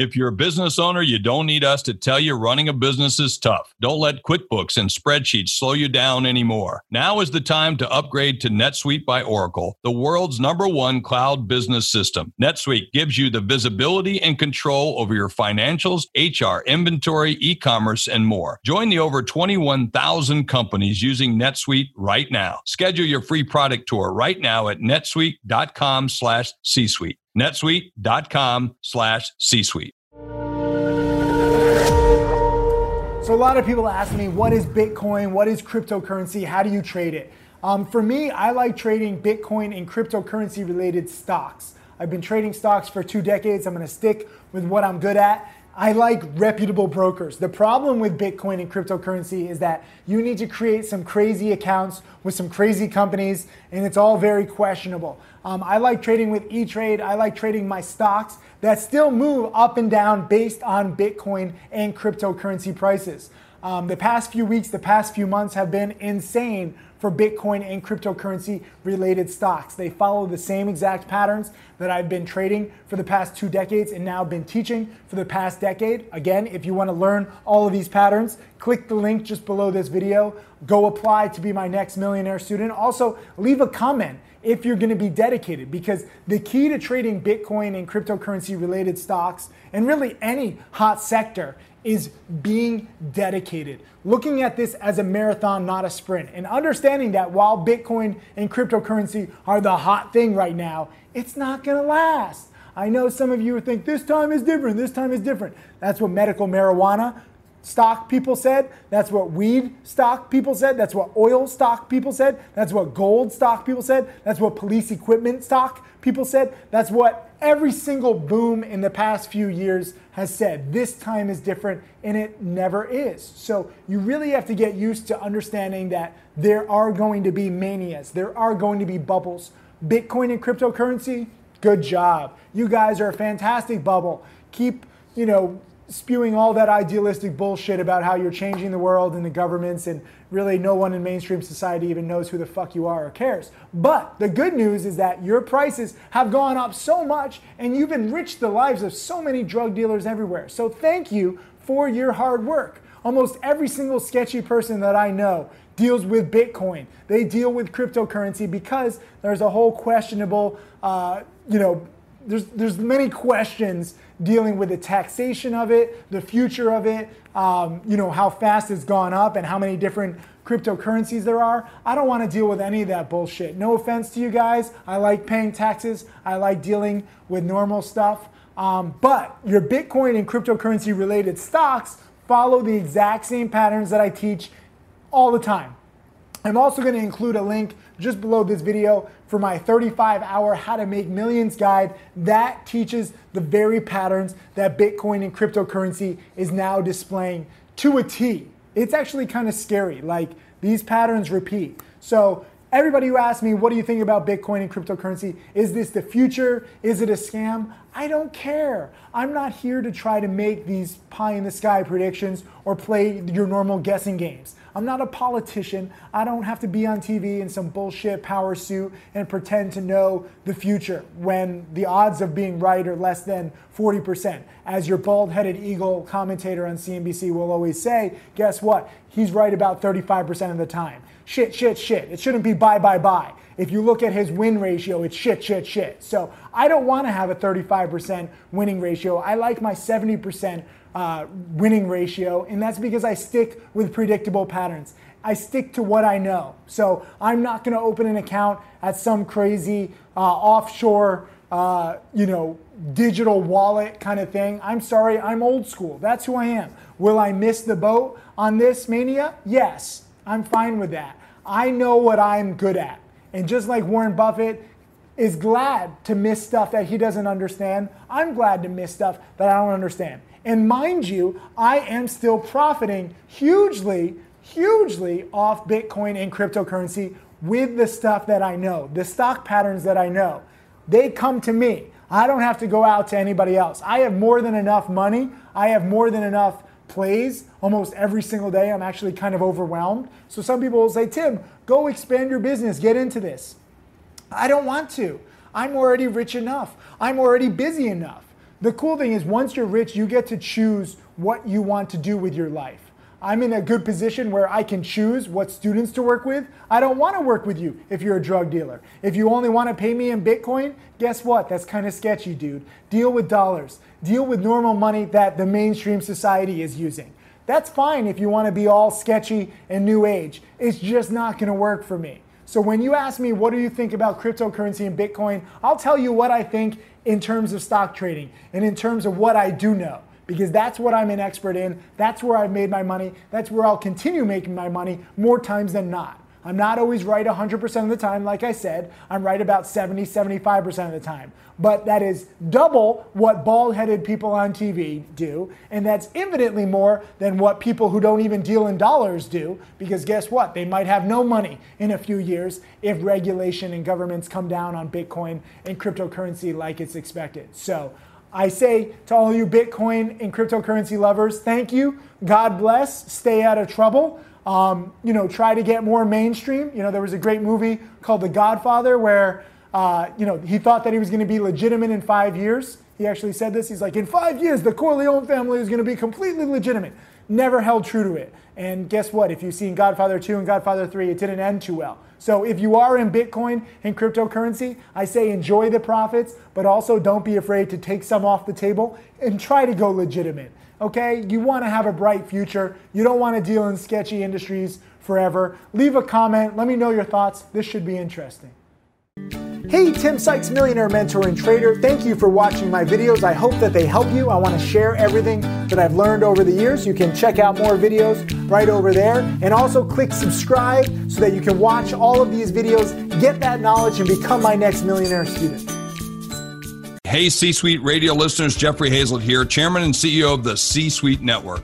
If you're a business owner, you don't need us to tell you running a business is tough. Don't let QuickBooks and spreadsheets slow you down anymore. Now is the time to upgrade to NetSuite by Oracle, the world's number one cloud business system. NetSuite gives you the visibility and control over your financials, HR, inventory, e-commerce, and more. Join the over 21,000 companies using NetSuite right now. Schedule your free product tour right now at netsuite.com slash C-suite netsuite.com slash C-suite. So a lot of people ask me, what is Bitcoin? What is cryptocurrency? How do you trade it? Um, for me, I like trading Bitcoin and cryptocurrency related stocks. I've been trading stocks for two decades. I'm going to stick with what I'm good at. I like reputable brokers. The problem with Bitcoin and cryptocurrency is that you need to create some crazy accounts with some crazy companies, and it's all very questionable. Um, I like trading with E Trade. I like trading my stocks that still move up and down based on Bitcoin and cryptocurrency prices. Um, the past few weeks, the past few months have been insane for Bitcoin and cryptocurrency related stocks. They follow the same exact patterns that I've been trading for the past two decades and now been teaching for the past decade. Again, if you want to learn all of these patterns, click the link just below this video. Go apply to be my next millionaire student. Also, leave a comment if you're going to be dedicated because the key to trading Bitcoin and cryptocurrency related stocks and really any hot sector is being dedicated. Looking at this as a marathon, not a sprint, and understanding that while Bitcoin and cryptocurrency are the hot thing right now, it's not gonna last. I know some of you think this time is different, this time is different. That's what medical marijuana stock people said. That's what weed stock people said. That's what oil stock people said. That's what gold stock people said. That's what police equipment stock people said. That's what every single boom in the past few years has said. This time is different, and it never is. So you really have to get used to understanding that there are going to be manias, there are going to be bubbles. Bitcoin and cryptocurrency, good job. You guys are a fantastic bubble. Keep, you know, spewing all that idealistic bullshit about how you're changing the world and the governments and really no one in mainstream society even knows who the fuck you are or cares. But the good news is that your prices have gone up so much and you've enriched the lives of so many drug dealers everywhere. So thank you for your hard work. Almost every single sketchy person that I know deals with Bitcoin. They deal with cryptocurrency because there's a whole questionable, uh, you know, there's there's many questions dealing with the taxation of it, the future of it, um, you know, how fast it's gone up and how many different cryptocurrencies there are. I don't want to deal with any of that bullshit. No offense to you guys. I like paying taxes. I like dealing with normal stuff. Um, but your Bitcoin and cryptocurrency related stocks follow the exact same patterns that I teach all the time. I'm also going to include a link just below this video for my 35 hour How to Make Millions guide that teaches the very patterns that Bitcoin and cryptocurrency is now displaying to a T. It's actually kind of scary. Like these patterns repeat. So Everybody who asks me, what do you think about Bitcoin and cryptocurrency? Is this the future? Is it a scam? I don't care. I'm not here to try to make these pie in the sky predictions or play your normal guessing games. I'm not a politician. I don't have to be on TV in some bullshit power suit and pretend to know the future when the odds of being right are less than 40%. As your bald headed eagle commentator on CNBC will always say, guess what? He's right about 35% of the time shit, shit, shit. It shouldn't be buy, buy, buy. If you look at his win ratio, it's shit, shit, shit. So I don't want to have a 35% winning ratio. I like my 70% uh, winning ratio, and that's because I stick with predictable patterns. I stick to what I know. So I'm not going to open an account at some crazy uh, offshore, uh, you know, digital wallet kind of thing. I'm sorry, I'm old school. That's who I am. Will I miss the boat on this mania? Yes, I'm fine with that. I know what I'm good at. And just like Warren Buffett is glad to miss stuff that he doesn't understand, I'm glad to miss stuff that I don't understand. And mind you, I am still profiting hugely, hugely off Bitcoin and cryptocurrency with the stuff that I know, the stock patterns that I know. They come to me. I don't have to go out to anybody else. I have more than enough money. I have more than enough plays almost every single day. I'm actually kind of overwhelmed. So some people will say, Tim, go expand your business, get into this. I don't want to. I'm already rich enough. I'm already busy enough. The cool thing is, once you're rich, you get to choose what you want to do with your life. I'm in a good position where I can choose what students to work with. I don't want to work with you if you're a drug dealer. If you only want to pay me in Bitcoin, guess what? That's kind of sketchy, dude. Deal with dollars. Deal with normal money that the mainstream society is using. That's fine if you want to be all sketchy and new age. It's just not going to work for me. So when you ask me what do you think about cryptocurrency and Bitcoin, I'll tell you what I think in terms of stock trading and in terms of what I do know because that's what I'm an expert in. That's where I've made my money. That's where I'll continue making my money more times than not. I'm not always right 100% of the time, like I said. I'm right about 70, 75% of the time. But that is double what bald headed people on TV do. And that's infinitely more than what people who don't even deal in dollars do. Because guess what? They might have no money in a few years if regulation and governments come down on Bitcoin and cryptocurrency like it's expected. So I say to all you Bitcoin and cryptocurrency lovers, thank you. God bless. Stay out of trouble. Um, you know, try to get more mainstream. You know, there was a great movie called The Godfather where, uh, you know, he thought that he was going to be legitimate in five years. He actually said this. He's like, in five years, the Corleone family is going to be completely legitimate. Never held true to it. And guess what? If you've seen Godfather 2 and Godfather 3, it didn't end too well. So if you are in Bitcoin and cryptocurrency, I say enjoy the profits, but also don't be afraid to take some off the table and try to go legitimate. Okay? You want to have a bright future. You don't want to deal in sketchy industries forever. Leave a comment. Let me know your thoughts. This should be interesting. Hey, Tim Sykes, millionaire mentor and trader. Thank you for watching my videos. I hope that they help you. I want to share everything that I've learned over the years. You can check out more videos right over there. And also click subscribe so that you can watch all of these videos, get that knowledge, and become my next millionaire student. Hey, C Suite radio listeners, Jeffrey Hayzlett here, Chairman and CEO of the C Suite Network.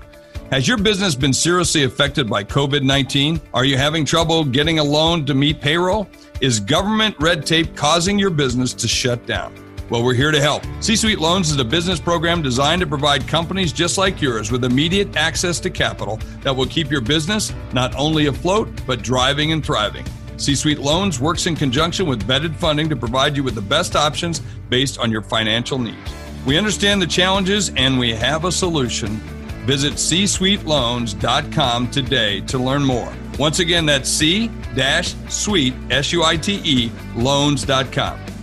Has your business been seriously affected by COVID 19? Are you having trouble getting a loan to meet payroll? Is government red tape causing your business to shut down? Well, we're here to help. C Suite Loans is a business program designed to provide companies just like yours with immediate access to capital that will keep your business not only afloat, but driving and thriving. C Suite Loans works in conjunction with vetted funding to provide you with the best options based on your financial needs. We understand the challenges and we have a solution. Visit csuiteloans.com today to learn more. Once again, that's C-suite, S-U-I-T-E, loans.com.